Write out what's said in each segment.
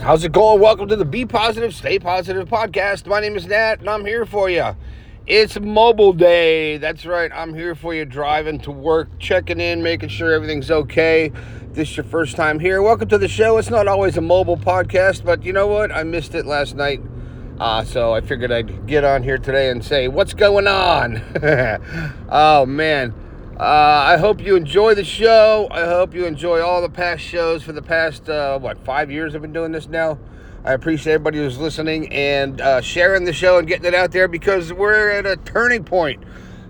How's it going? Welcome to the Be Positive, Stay Positive podcast. My name is Nat, and I'm here for you. It's mobile day. That's right. I'm here for you, driving to work, checking in, making sure everything's okay. This is your first time here. Welcome to the show. It's not always a mobile podcast, but you know what? I missed it last night. Uh, so I figured I'd get on here today and say, what's going on? oh, man. Uh, I hope you enjoy the show. I hope you enjoy all the past shows for the past, uh, what, five years I've been doing this now. I appreciate everybody who's listening and uh, sharing the show and getting it out there because we're at a turning point.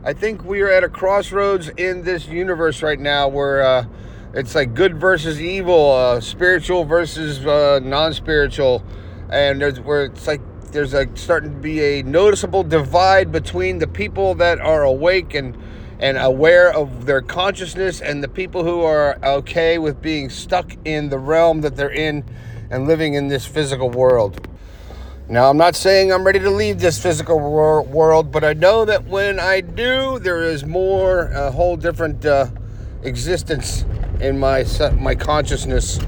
I think we are at a crossroads in this universe right now where uh, it's like good versus evil, uh, spiritual versus uh, non spiritual. And there's where it's like there's like starting to be a noticeable divide between the people that are awake and and aware of their consciousness and the people who are okay with being stuck in the realm that they're in and living in this physical world. Now, I'm not saying I'm ready to leave this physical wor- world, but I know that when I do, there is more, a whole different uh, existence in my my consciousness,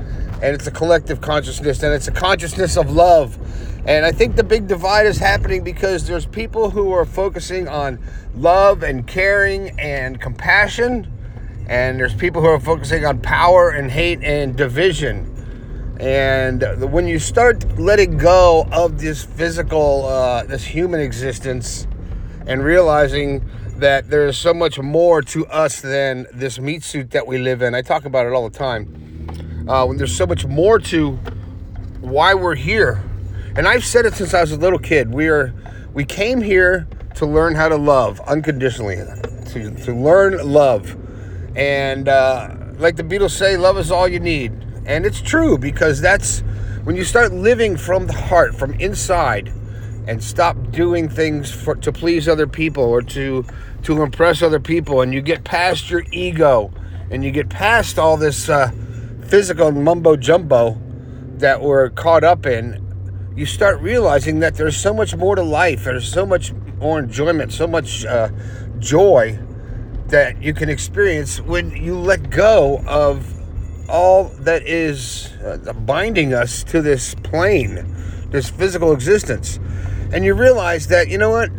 and it's a collective consciousness, and it's a consciousness of love and I think the big divide is happening because there's people who are focusing on love and caring and compassion, and there's people who are focusing on power and hate and division. And when you start letting go of this physical, uh, this human existence, and realizing that there's so much more to us than this meat suit that we live in, I talk about it all the time. Uh, when there's so much more to why we're here and I've said it since I was a little kid. We are we came here to learn how to love unconditionally, to, to learn love. And uh, like the Beatles say, love is all you need. And it's true because that's when you start living from the heart, from inside, and stop doing things for, to please other people or to to impress other people, and you get past your ego, and you get past all this uh, physical mumbo jumbo that we're caught up in, you start realizing that there's so much more to life. There's so much more enjoyment, so much uh, joy that you can experience when you let go of all that is uh, binding us to this plane, this physical existence. And you realize that, you know what?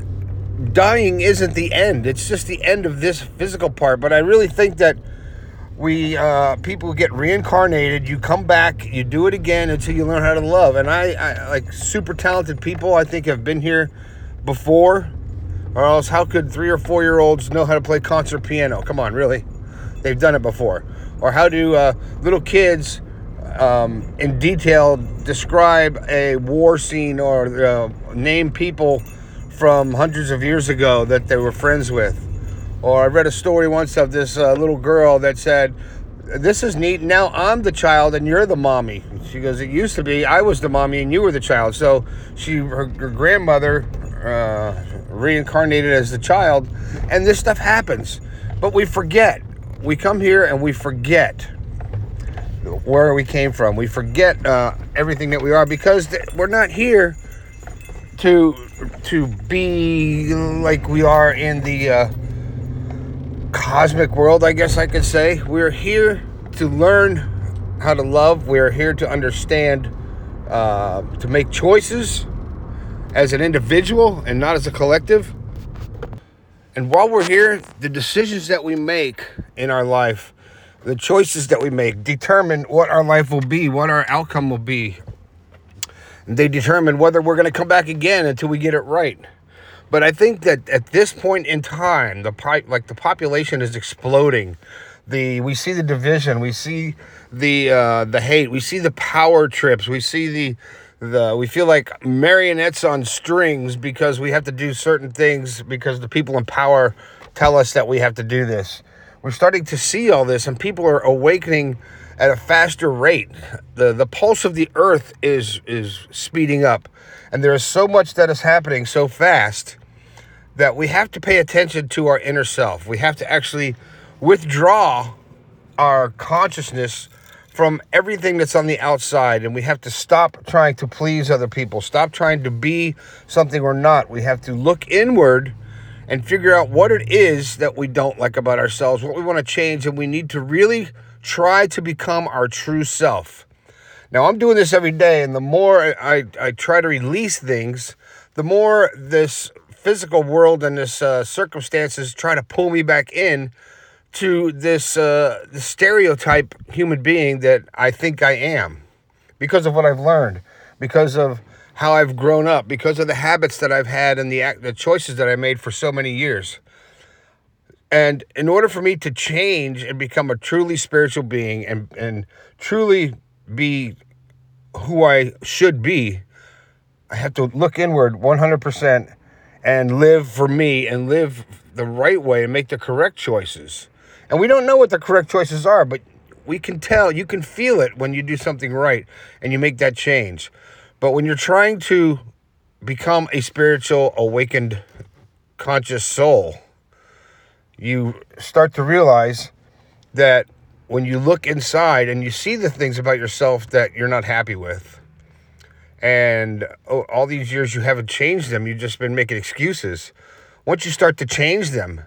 Dying isn't the end. It's just the end of this physical part. But I really think that we uh, people get reincarnated you come back you do it again until you learn how to love. And I, I like super talented people i think have been here before or else how could three or four year olds know how to play concert piano? Come on really? They've done it before. Or how do uh, little kids um, in detail describe a war scene or uh, name people from hundreds of years ago that they were friends with or I read a story once of this uh, little girl that said, This is neat. Now I'm the child and you're the mommy. She goes, It used to be I was the mommy and you were the child. So she, her, her grandmother, uh, reincarnated as the child. And this stuff happens. But we forget. We come here and we forget where we came from. We forget uh, everything that we are because th- we're not here to to be like we are in the uh, cosmic world, I guess I could say. We're here to learn how to love. We're here to understand, uh, to make choices as an individual and not as a collective. And while we're here, the decisions that we make in our life, the choices that we make, determine what our life will be, what our outcome will be. they determine whether we're going to come back again until we get it right. But I think that at this point in time, the like the population is exploding. The we see the division, we see the uh, the hate, we see the power trips, we see the the we feel like marionettes on strings because we have to do certain things because the people in power tell us that we have to do this. We're starting to see all this, and people are awakening at a faster rate. the The pulse of the earth is is speeding up and there is so much that is happening so fast that we have to pay attention to our inner self. We have to actually withdraw our consciousness from everything that's on the outside and we have to stop trying to please other people. Stop trying to be something or not. We have to look inward and figure out what it is that we don't like about ourselves what we want to change and we need to really try to become our true self. Now I'm doing this every day, and the more I, I try to release things, the more this physical world and this uh, circumstances try to pull me back in to this uh, the stereotype human being that I think I am because of what I've learned, because of how I've grown up, because of the habits that I've had and the the choices that I made for so many years. And in order for me to change and become a truly spiritual being and and truly be who I should be, I have to look inward 100% and live for me and live the right way and make the correct choices. And we don't know what the correct choices are, but we can tell, you can feel it when you do something right and you make that change. But when you're trying to become a spiritual, awakened, conscious soul, you start to realize that when you look inside and you see the things about yourself that you're not happy with, and oh, all these years you haven't changed them, you've just been making excuses. Once you start to change them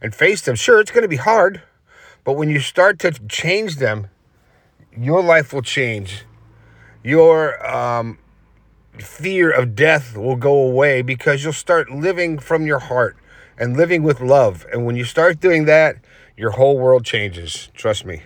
and face them, sure, it's going to be hard, but when you start to change them, your life will change. Your um, fear of death will go away because you'll start living from your heart and living with love. And when you start doing that, your whole world changes. Trust me.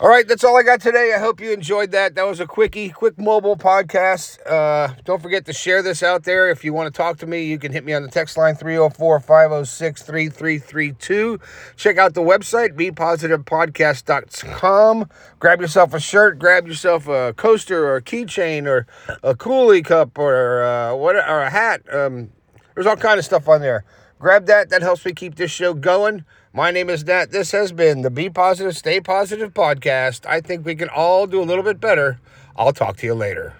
All right, that's all I got today. I hope you enjoyed that. That was a quickie, quick mobile podcast. Uh, don't forget to share this out there. If you want to talk to me, you can hit me on the text line 304 506 3332. Check out the website, bepositivepodcast.com. Grab yourself a shirt, grab yourself a coaster or a keychain or a coolie cup or, uh, what, or a hat. Um, there's all kind of stuff on there. Grab that. That helps me keep this show going. My name is Nat. This has been the Be Positive, Stay Positive podcast. I think we can all do a little bit better. I'll talk to you later.